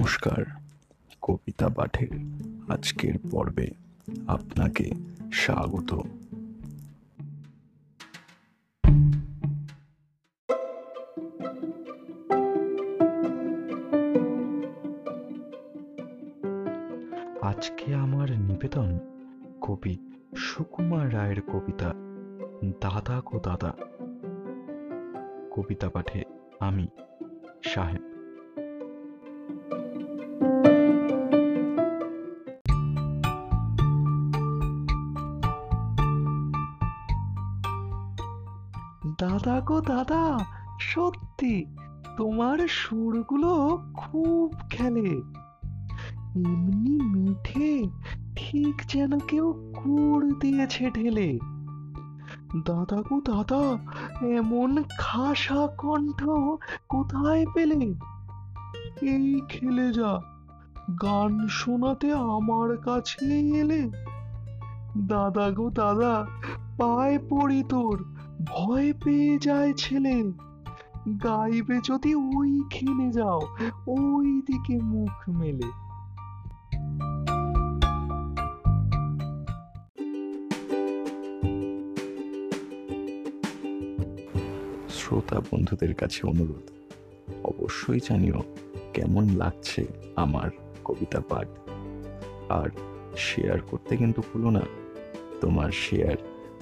নমস্কার, কবিতা পাঠের আজকের পর্বে আপনাকে স্বাগত। আজকে আমার নিবেদন কবি সুকুমার রায়ের কবিতা, দাদা গো দাদা। কবিতা পাঠে আমি সাহেব দাদা গো দাদা, সত্যি তোমার সুরগুলো খুব খেলে। এমনি মিঠে ঠিক যেন কেউ গুড় দিয়েছে ঢেলে। দাদা গো দাদা, এমন খাসা কণ্ঠ কোথায় পেলে? এই খেলে যা, গান শোনাতে আমার কাছে এলে। দাদা গো দাদা, পায়ে পড়ি তোর ভয় পেয়ে যায় ছেলে গাইবে যদি ওই ওইখানে যাও, ওই দিকে মুখ মেলে। শ্রোতা বন্ধুদের কাছে অনুরোধ, অবশ্যই জানিও কেমন লাগছে আমার কবিতা পাঠ। আর শেয়ার করতে কিন্তু ভুলো না। তোমার শেয়ার